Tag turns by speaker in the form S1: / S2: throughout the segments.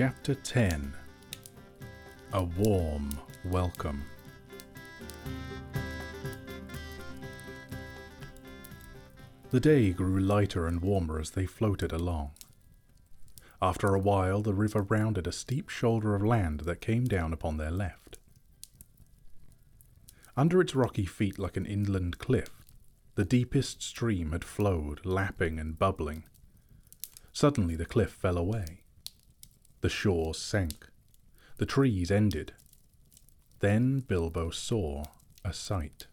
S1: Chapter 10 A Warm Welcome. The day grew lighter and warmer as they floated along. After a while, the river rounded a steep shoulder of land that came down upon their left. Under its rocky feet, like an inland cliff, the deepest stream had flowed, lapping and bubbling. Suddenly, the cliff fell away. The shores sank. The trees ended. Then Bilbo saw a sight.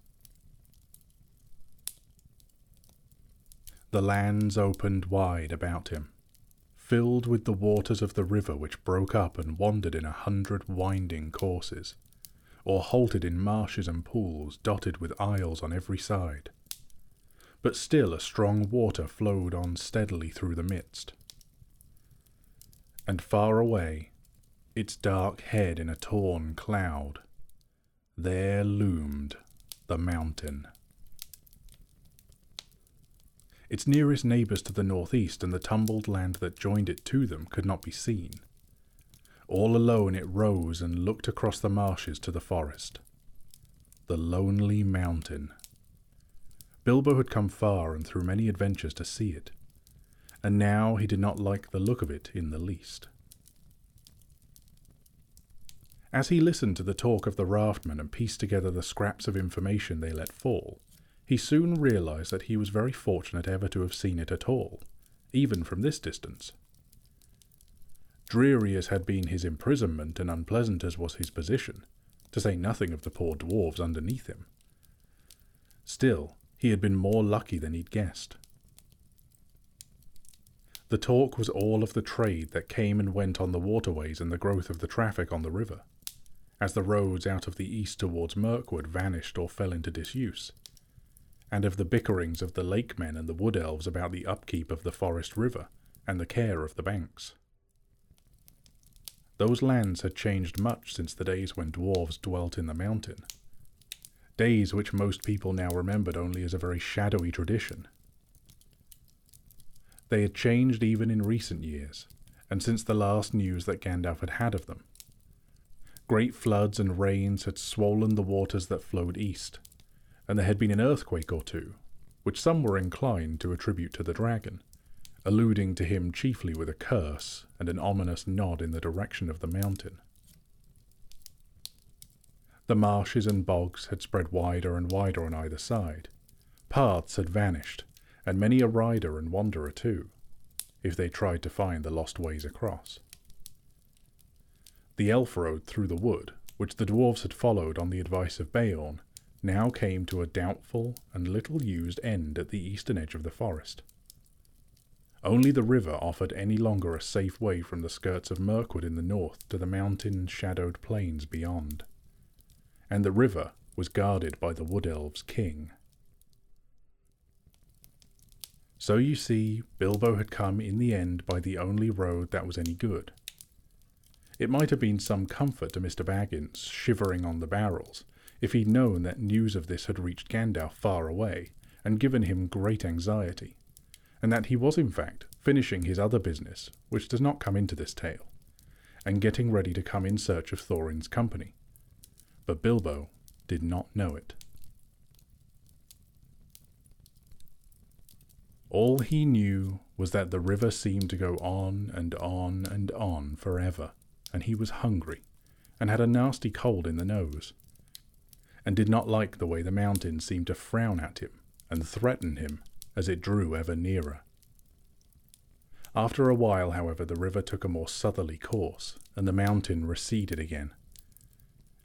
S1: The lands opened wide about him, filled with the waters of the river which broke up and wandered in a hundred winding courses, or halted in marshes and pools dotted with isles on every side. But still a strong water flowed on steadily through the midst. And far away, its dark head in a torn cloud, there loomed the mountain. Its nearest neighbours to the northeast and the tumbled land that joined it to them could not be seen. All alone it rose and looked across the marshes to the forest. The lonely mountain. Bilbo had come far and through many adventures to see it, and now he did not like the look of it in the least. As he listened to the talk of the raftmen and pieced together the scraps of information they let fall, he soon realized that he was very fortunate ever to have seen it at all, even from this distance. Dreary as had been his imprisonment and unpleasant as was his position, to say nothing of the poor dwarfs underneath him, still he had been more lucky than he'd guessed. The talk was all of the trade that came and went on the waterways and the growth of the traffic on the river, as the roads out of the east towards Mirkwood vanished or fell into disuse, and of the bickerings of the lake men and the wood elves about the upkeep of the forest river and the care of the banks. Those lands had changed much since the days when dwarves dwelt in the mountain. Days which most people now remembered only as a very shadowy tradition. They had changed even in recent years, and since the last news that Gandalf had had of them. Great floods and rains had swollen the waters that flowed east, and there had been an earthquake or two, which some were inclined to attribute to the dragon, alluding to him chiefly with a curse and an ominous nod in the direction of the mountain. The marshes and bogs had spread wider and wider on either side. Paths had vanished, and many a rider and wanderer too, if they tried to find the lost ways across. The elf road through the wood, which the dwarfs had followed on the advice of Beorn, now came to a doubtful and little used end at the eastern edge of the forest. Only the river offered any longer a safe way from the skirts of Mirkwood in the north to the mountain shadowed plains beyond. And the river was guarded by the Wood Elves' king. So you see, Bilbo had come in the end by the only road that was any good. It might have been some comfort to Mr. Baggins, shivering on the barrels, if he'd known that news of this had reached Gandalf far away and given him great anxiety, and that he was in fact finishing his other business, which does not come into this tale, and getting ready to come in search of Thorin's company. But Bilbo did not know it. All he knew was that the river seemed to go on and on and on forever, and he was hungry, and had a nasty cold in the nose and did not like the way the mountain seemed to frown at him and threaten him as it drew ever nearer. After a while, however, the river took a more southerly course, and the mountain receded again.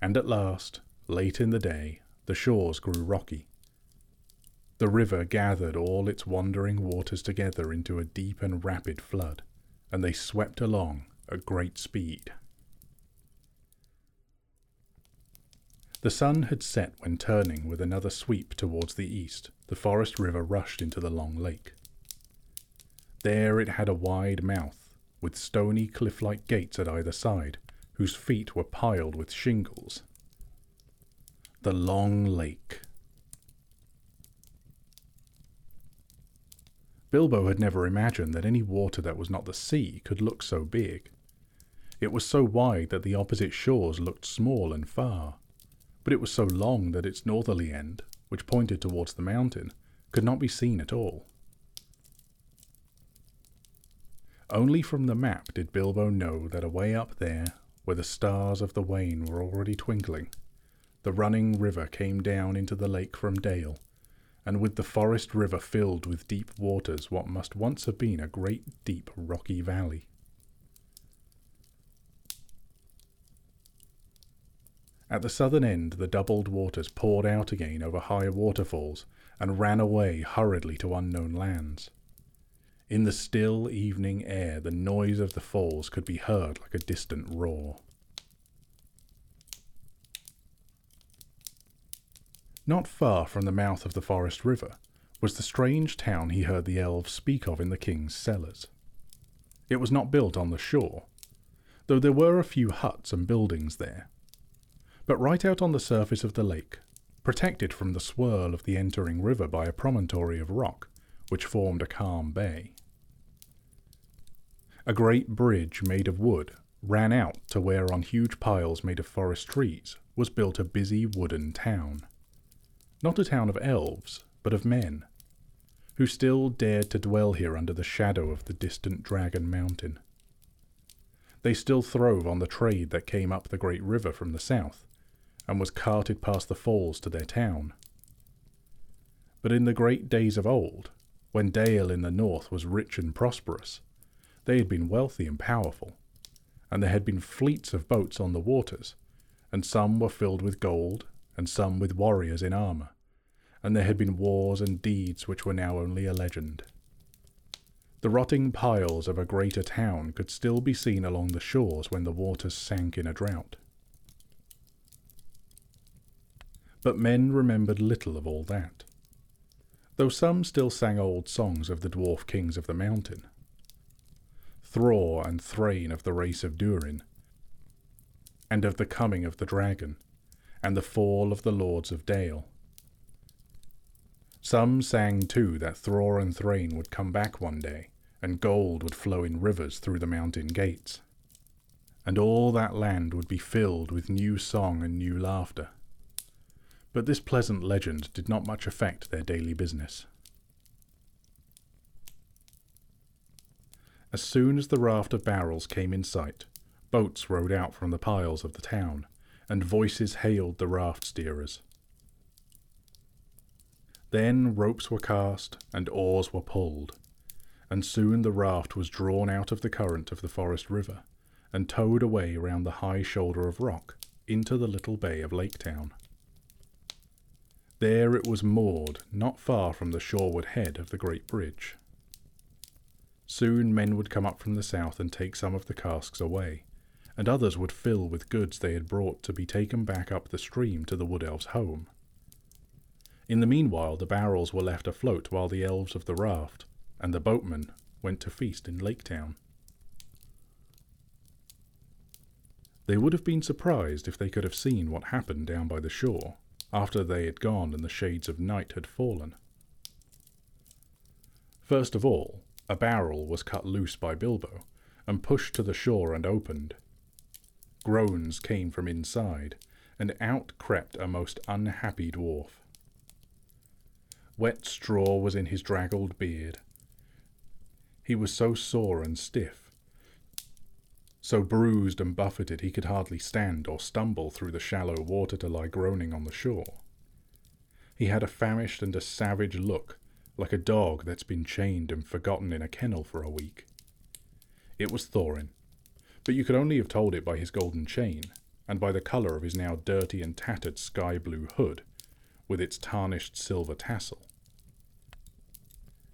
S1: And at last, late in the day, the shores grew rocky. The river gathered all its wandering waters together into a deep and rapid flood, and they swept along at great speed. The sun had set when turning with another sweep towards the east, the forest river rushed into the long lake. There it had a wide mouth, with stony cliff like gates at either side, whose feet were piled with shingles. The Long Lake. Bilbo had never imagined that any water that was not the sea could look so big. It was so wide that the opposite shores looked small and far, but it was so long that its northerly end, which pointed towards the mountain, could not be seen at all. Only from the map did Bilbo know that away up there, where the stars of the Wain were already twinkling, the running river came down into the lake from Dale, and with the forest river filled with deep waters what must once have been a great deep rocky valley. At the southern end, the doubled waters poured out again over high waterfalls and ran away hurriedly to unknown lands. In the still evening air, the noise of the falls could be heard like a distant roar. Not far from the mouth of the Forest River was the strange town he heard the elves speak of in the king's cellars. It was not built on the shore, though there were a few huts and buildings there, but right out on the surface of the lake, protected from the swirl of the entering river by a promontory of rock which formed a calm bay. A great bridge made of wood ran out to where on huge piles made of forest trees was built a busy wooden town. Not a town of elves, but of men, who still dared to dwell here under the shadow of the distant Dragon Mountain. They still throve on the trade that came up the great river from the south, and was carted past the falls to their town. But in the great days of old, when Dale in the north was rich and prosperous, they had been wealthy and powerful, and there had been fleets of boats on the waters, and some were filled with gold and some with warriors in armour, and there had been wars and deeds which were now only a legend. The rotting piles of a greater town could still be seen along the shores when the waters sank in a drought. But men remembered little of all that, though some still sang old songs of the dwarf kings of the mountain. Thror and Thrain of the race of Durin, and of the coming of the dragon, and the fall of the lords of Dale. Some sang too that Thror and Thrain would come back one day, and gold would flow in rivers through the mountain gates, and all that land would be filled with new song and new laughter. But this pleasant legend did not much affect their daily business. As soon as the raft of barrels came in sight, boats rowed out from the piles of the town, and voices hailed the raft steerers. Then ropes were cast and oars were pulled, and soon the raft was drawn out of the current of the forest river and towed away round the high shoulder of rock into the little bay of Laketown. There it was moored not far from the shoreward head of the great bridge. Soon men would come up from the south and take some of the casks away, and others would fill with goods they had brought to be taken back up the stream to the Wood Elves' home. In the meanwhile, the barrels were left afloat while the elves of the raft and the boatmen went to feast in Lake Town. They would have been surprised if they could have seen what happened down by the shore after they had gone and the shades of night had fallen. First of all, a barrel was cut loose by Bilbo and pushed to the shore and opened. Groans came from inside, and out crept a most unhappy dwarf. Wet straw was in his draggled beard. He was so sore and stiff, so bruised and buffeted he could hardly stand or stumble through the shallow water to lie groaning on the shore. He had a famished and a savage look, like a dog that's been chained and forgotten in a kennel for a week. It was Thorin, but you could only have told it by his golden chain, and by the colour of his now dirty and tattered sky blue hood, with its tarnished silver tassel.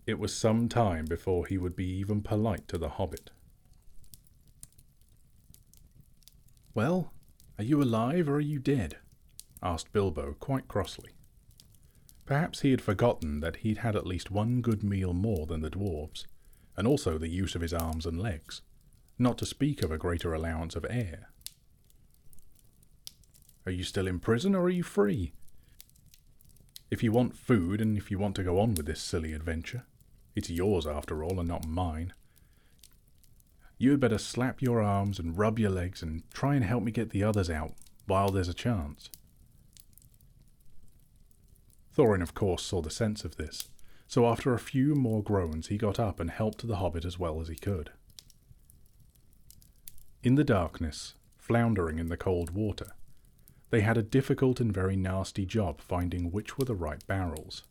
S1: It was some time before he would be even polite to the hobbit. Well, are you alive or are you dead? asked Bilbo quite crossly. Perhaps he had forgotten that he'd had at least one good meal more than the dwarfs, and also the use of his arms and legs not to speak of a greater allowance of air. Are you still in prison or are you free? If you want food and if you want to go on with this silly adventure, it's yours after all and not mine. You had better slap your arms and rub your legs and try and help me get the others out while there's a chance. Thorin, of course, saw the sense of this, so after a few more groans he got up and helped the hobbit as well as he could. In the darkness, floundering in the cold water, they had a difficult and very nasty job finding which were the right barrels.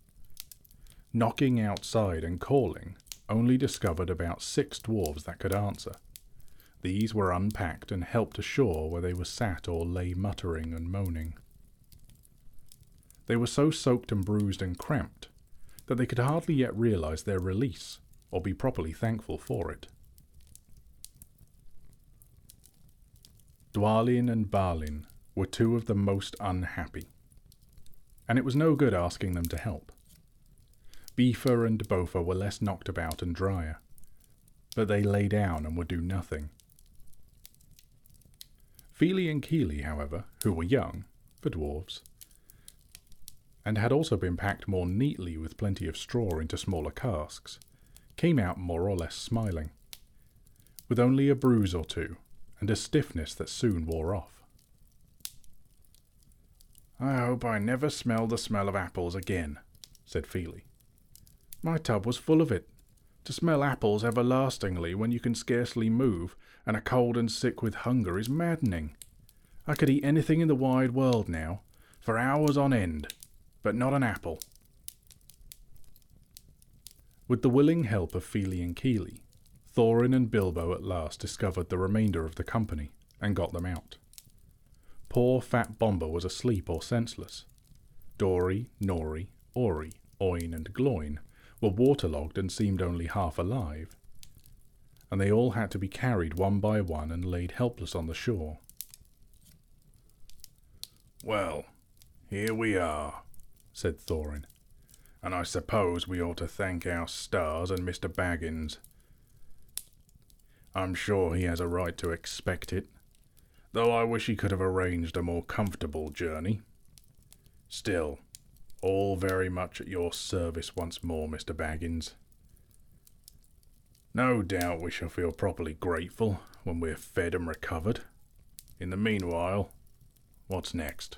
S1: Knocking outside and calling, only discovered about six dwarves that could answer. These were unpacked and helped ashore where they were sat or lay muttering and moaning. They were so soaked and bruised and cramped that they could hardly yet realize their release or be properly thankful for it. Dwalin and Balin were two of the most unhappy, and it was no good asking them to help. Bifur and Bofur were less knocked about and drier, but they lay down and would do nothing. Fili and Kili, however, who were young, for dwarves, and had also been packed more neatly with plenty of straw into smaller casks, came out more or less smiling, with only a bruise or two and a stiffness that soon wore off. I hope I never smell the smell of apples again, said Fili. My tub was full of it. To smell apples everlastingly when you can scarcely move and are cold and sick with hunger is maddening. I could eat anything in the wide world now, for hours on end, but not an apple. With the willing help of Fili and Kili, Thorin and Bilbo at last discovered the remainder of the company and got them out. Poor fat Bombur was asleep or senseless. Dori, Nori, Ori, Oin, and Gloin were waterlogged and seemed only half alive, and they all had to be carried one by one and laid helpless on the shore. Well, here we are, said Thorin. And I suppose we ought to thank our stars and Mr. Baggins. I'm sure he has a right to expect it, though I wish he could have arranged a more comfortable journey. Still, all very much at your service once more, Mr. Baggins. No doubt we shall feel properly grateful when we're fed and recovered. In the meanwhile, what's next?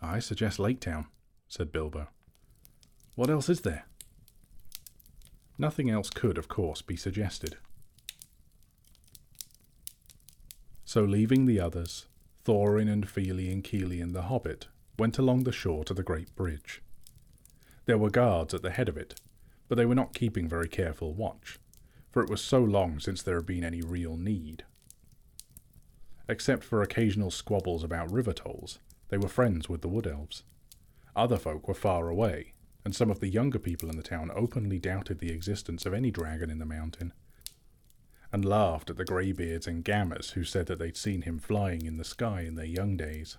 S1: I suggest Lake Town, said Bilbo. What else is there? Nothing else could, of course, be suggested. So, leaving the others, Thorin and Fili and Kili and the Hobbit went along the shore to the great bridge. There were guards at the head of it, but they were not keeping very careful watch, for it was so long since there had been any real need. Except for occasional squabbles about river tolls, they were friends with the Wood Elves. Other folk were far away, and some of the younger people in the town openly doubted the existence of any dragon in the mountain, and laughed at the greybeards and gammers who said that they'd seen him flying in the sky in their young days.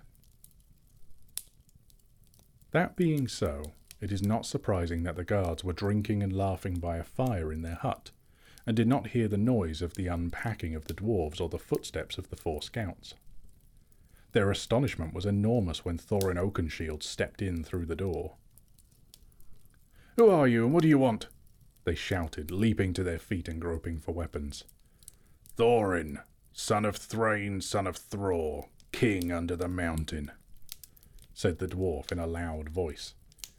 S1: That being so, it is not surprising that the guards were drinking and laughing by a fire in their hut, and did not hear the noise of the unpacking of the dwarves or the footsteps of the four scouts. Their astonishment was enormous when Thorin Oakenshield stepped in through the door. Who are you, and what do you want? They shouted, leaping to their feet and groping for weapons. Thorin, son of Thrain, son of Thror, king under the mountain, said the dwarf in a loud voice,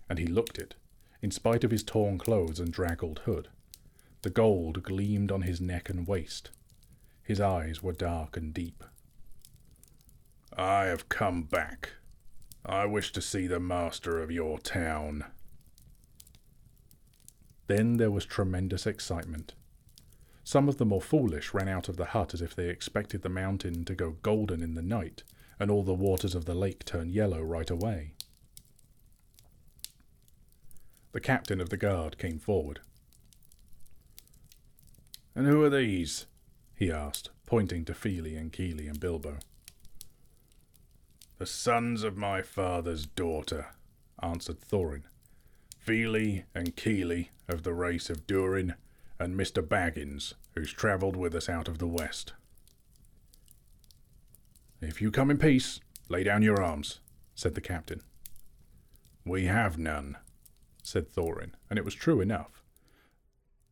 S1: and he looked it, in spite of his torn clothes and draggled hood. The gold gleamed on his neck and waist. His eyes were dark and deep. I have come back. I wish to see the master of your town. Then there was tremendous excitement. Some of the more foolish ran out of the hut as if they expected the mountain to go golden in the night and all the waters of the lake turn yellow right away. The captain of the guard came forward. And who are these? he asked, pointing to Fili and Kili and Bilbo. The sons of my father's daughter, answered Thorin. Fili and Kili of the race of Durin, and Mr. Baggins, who's travelled with us out of the west. If you come in peace, lay down your arms, said the captain. We have none, said Thorin, and it was true enough.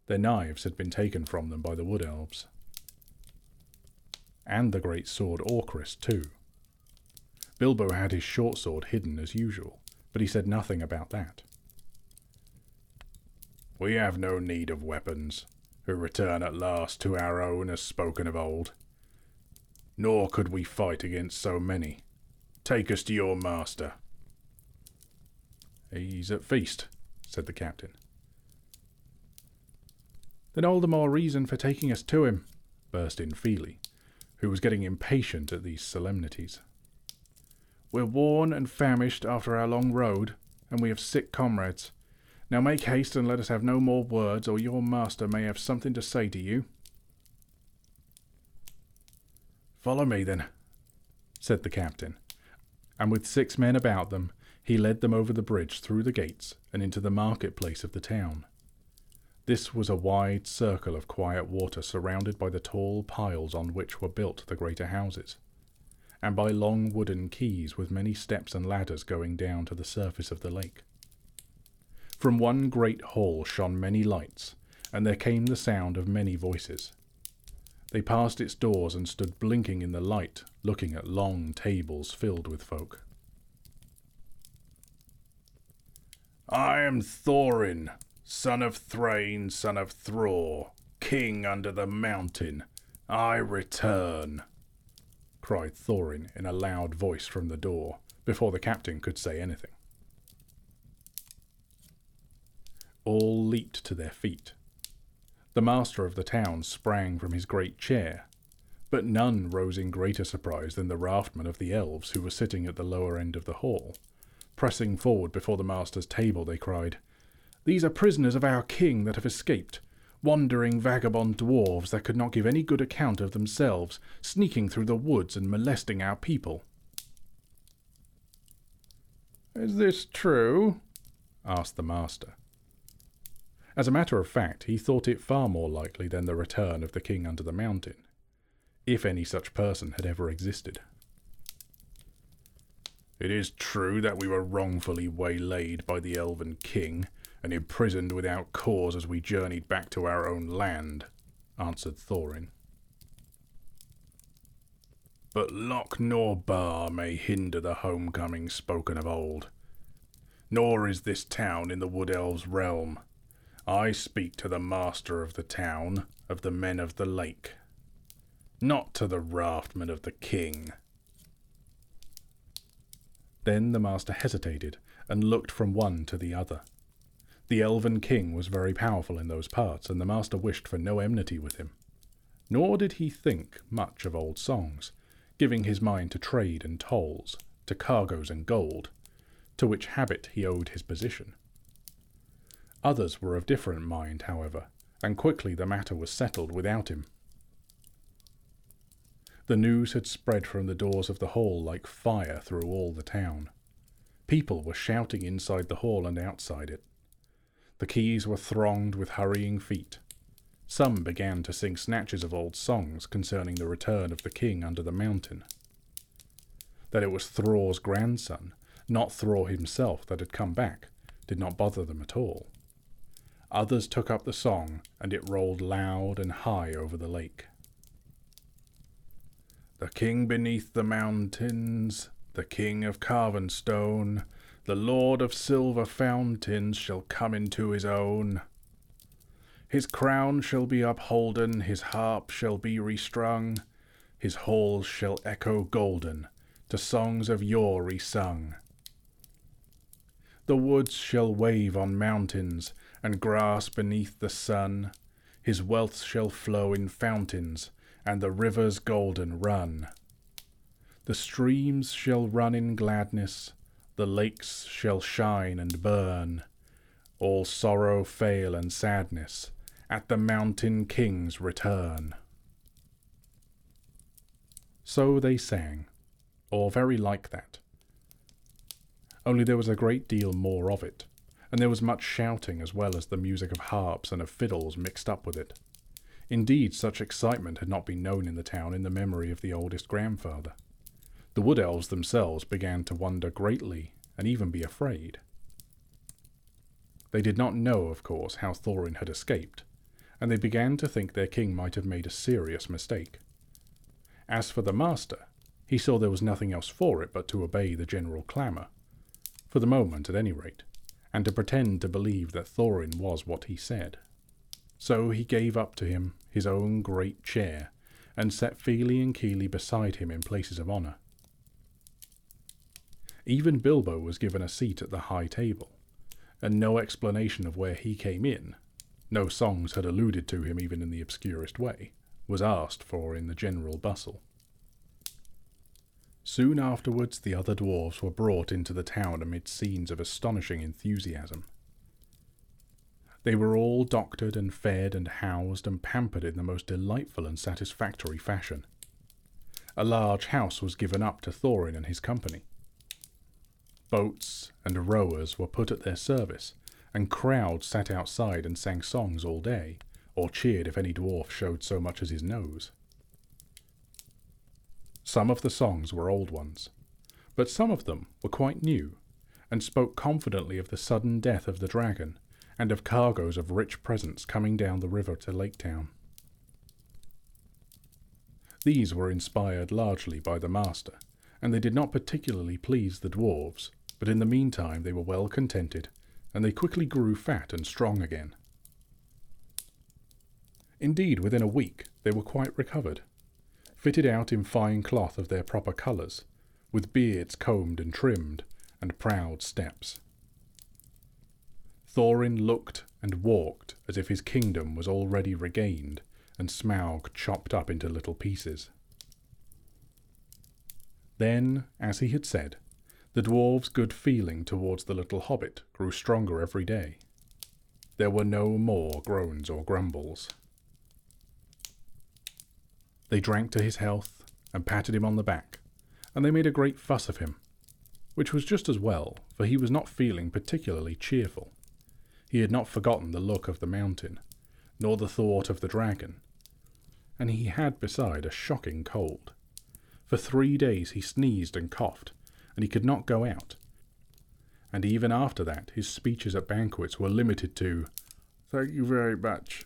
S1: Their knives had been taken from them by the wood elves. And the great sword Orcrist, too. Bilbo had his short sword hidden as usual, but he said nothing about that. We have no need of weapons, who return at last to our own as spoken of old. Nor could we fight against so many. Take us to your master. He's at feast, said the captain. Then all the more reason for taking us to him, burst in Fili, who was getting impatient at these solemnities. We're worn and famished after our long road, and we have sick comrades. Now make haste and let us have no more words, or your master may have something to say to you. Follow me, then, said the captain, and with six men about them, he led them over the bridge through the gates and into the market-place of the town. This was a wide circle of quiet water surrounded by the tall piles on which were built the greater houses and by long wooden quays with many steps and ladders going down to the surface of the lake. From one great hall shone many lights, and there came the sound of many voices. They passed its doors and stood blinking in the light, looking at long tables filled with folk. I am Thorin, son of Thrain, son of Thror, king under the mountain. I return cried Thorin in a loud voice from the door, before the captain could say anything. All leaped to their feet. The master of the town sprang from his great chair, but none rose in greater surprise than the raftmen of the elves who were sitting at the lower end of the hall. Pressing forward before the master's table, they cried, These are prisoners of our king that have escaped wandering vagabond dwarves that could not give any good account of themselves, sneaking through the woods and molesting our people. Is this true? asked the master. As a matter of fact, he thought it far more likely than the return of the king under the mountain, if any such person had ever existed. It is true that we were wrongfully waylaid by the elven king, and imprisoned without cause as we journeyed back to our own land, answered Thorin. But lock nor bar may hinder the homecoming spoken of old. Nor is this town in the Wood Elves' realm. I speak to the master of the town, of the men of the lake, not to the raftmen of the king. Then the master hesitated and looked from one to the other. The elven king was very powerful in those parts, and the master wished for no enmity with him. Nor did he think much of old songs, giving his mind to trade and tolls, to cargoes and gold, to which habit he owed his position. Others were of different mind, however, and quickly the matter was settled without him. The news had spread from the doors of the hall like fire through all the town. People were shouting inside the hall and outside it. The quays were thronged with hurrying feet. Some began to sing snatches of old songs concerning the return of the king under the mountain. That it was Thror's grandson, not Thror himself, that had come back, did not bother them at all. Others took up the song, and it rolled loud and high over the lake. The king beneath the mountains, the king of carven stone, the Lord of silver fountains shall come into his own. His crown shall be upholden, his harp shall be restrung, his halls shall echo golden, to songs of yore resung. The woods shall wave on mountains, and grass beneath the sun, his wealth shall flow in fountains, and the rivers golden run. The streams shall run in gladness, the lakes shall shine and burn, all sorrow fail and sadness at the mountain king's return. So they sang, or very like that. Only there was a great deal more of it, and there was much shouting as well as the music of harps and of fiddles mixed up with it. Indeed, such excitement had not been known in the town in the memory of the oldest grandfather. The wood elves themselves began to wonder greatly and even be afraid. They did not know, of course, how Thorin had escaped, and they began to think their king might have made a serious mistake. As for the master, he saw there was nothing else for it but to obey the general clamour, for the moment at any rate, and to pretend to believe that Thorin was what he said. So he gave up to him his own great chair, and set Fili and Kili beside him in places of honour. Even Bilbo was given a seat at the high table, and no explanation of where he came in, no songs had alluded to him even in the obscurest way, was asked for in the general bustle. Soon afterwards the other dwarfs were brought into the town amid scenes of astonishing enthusiasm. They were all doctored and fed and housed and pampered in the most delightful and satisfactory fashion. A large house was given up to Thorin and his company. Boats and rowers were put at their service, and crowds sat outside and sang songs all day, or cheered if any dwarf showed so much as his nose. Some of the songs were old ones, but some of them were quite new, and spoke confidently of the sudden death of the dragon, and of cargoes of rich presents coming down the river to Lake Town. These were inspired largely by the master, and they did not particularly please the dwarves, but in the meantime they were well contented, and they quickly grew fat and strong again. Indeed, within a week they were quite recovered, fitted out in fine cloth of their proper colours, with beards combed and trimmed, and proud steps. Thorin looked and walked as if his kingdom was already regained, and Smaug chopped up into little pieces. Then, as he had said, the dwarf's good feeling towards the little hobbit grew stronger every day. There were no more groans or grumbles. They drank to his health and patted him on the back, and they made a great fuss of him, which was just as well, for he was not feeling particularly cheerful. He had not forgotten the look of the mountain, nor the thought of the dragon, and he had beside a shocking cold. For three days he sneezed and coughed, and he could not go out. And even after that, his speeches at banquets were limited to, Thank you very much.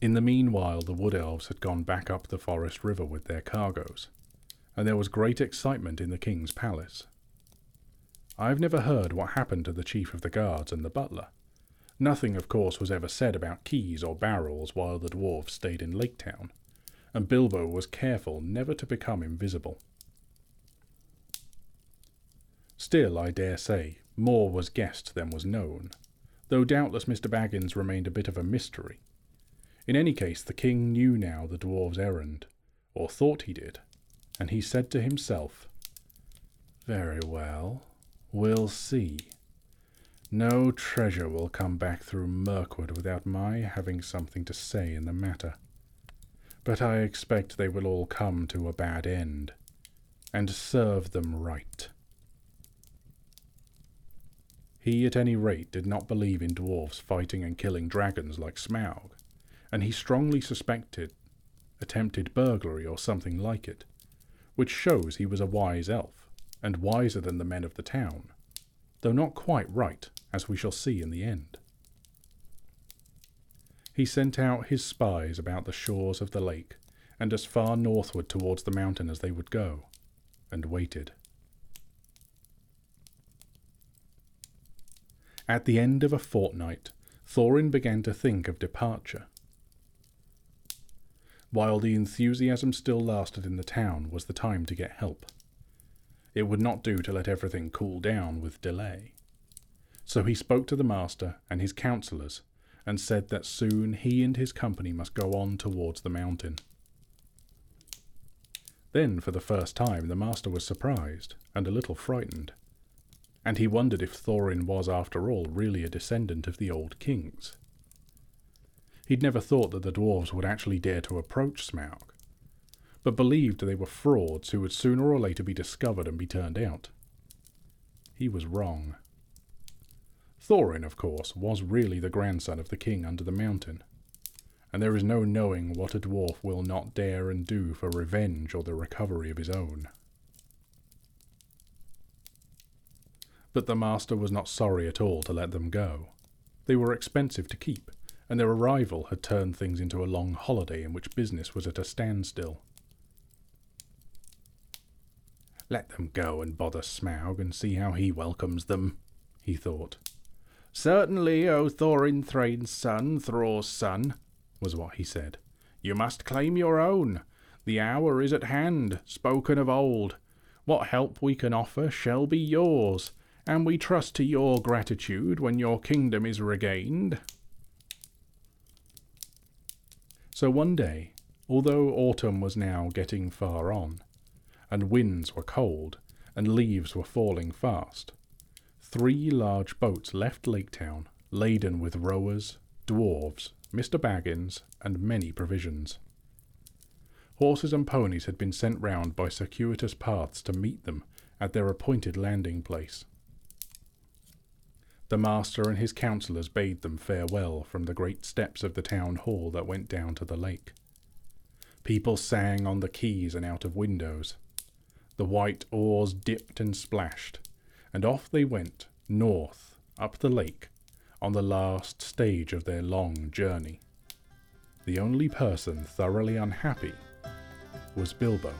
S1: In the meanwhile, the wood elves had gone back up the forest river with their cargoes, and there was great excitement in the king's palace. I have never heard what happened to the chief of the guards and the butler. Nothing, of course, was ever said about keys or barrels while the dwarfs stayed in Lake Town, and Bilbo was careful never to become invisible. Still, I dare say, more was guessed than was known, though doubtless Mr. Baggins remained a bit of a mystery. In any case, the king knew now the dwarf's errand, or thought he did, and he said to himself, Very well, we'll see. No treasure will come back through Mirkwood without my having something to say in the matter. But I expect they will all come to a bad end, and serve them right. He, at any rate, did not believe in dwarfs fighting and killing dragons like Smaug, and he strongly suspected attempted burglary or something like it, which shows he was a wise elf, and wiser than the men of the town, though not quite right, as we shall see in the end. He sent out his spies about the shores of the lake, and as far northward towards the mountain as they would go, and waited. At the end of a fortnight, Thorin began to think of departure. While the enthusiasm still lasted in the town was the time to get help. It would not do to let everything cool down with delay. So he spoke to the master and his counsellors, and said that soon he and his company must go on towards the mountain. Then, for the first time, the master was surprised and a little frightened and he wondered if Thorin was, after all, really a descendant of the old kings. He'd never thought that the dwarves would actually dare to approach Smaug, but believed they were frauds who would sooner or later be discovered and be turned out. He was wrong. Thorin, of course, was really the grandson of the king under the mountain, and there is no knowing what a dwarf will not dare and do for revenge or the recovery of his own. but the master was not sorry at all to let them go. They were expensive to keep, and their arrival had turned things into a long holiday in which business was at a standstill. Let them go and bother Smaug and see how he welcomes them, he thought. Certainly, O Thorin Thrain's son, Thror's son, was what he said. You must claim your own. The hour is at hand, spoken of old. What help we can offer shall be yours, and we trust to your gratitude when your kingdom is regained. So one day, although autumn was now getting far on, and winds were cold, and leaves were falling fast, three large boats left Lake Town, laden with rowers, dwarves, Mr. Baggins, and many provisions. Horses and ponies had been sent round by circuitous paths to meet them at their appointed landing place. The master and his councillors bade them farewell from the great steps of the town hall that went down to the lake. People sang on the quays and out of windows. The white oars dipped and splashed, and off they went, north, up the lake, on the last stage of their long journey. The only person thoroughly unhappy was Bilbo.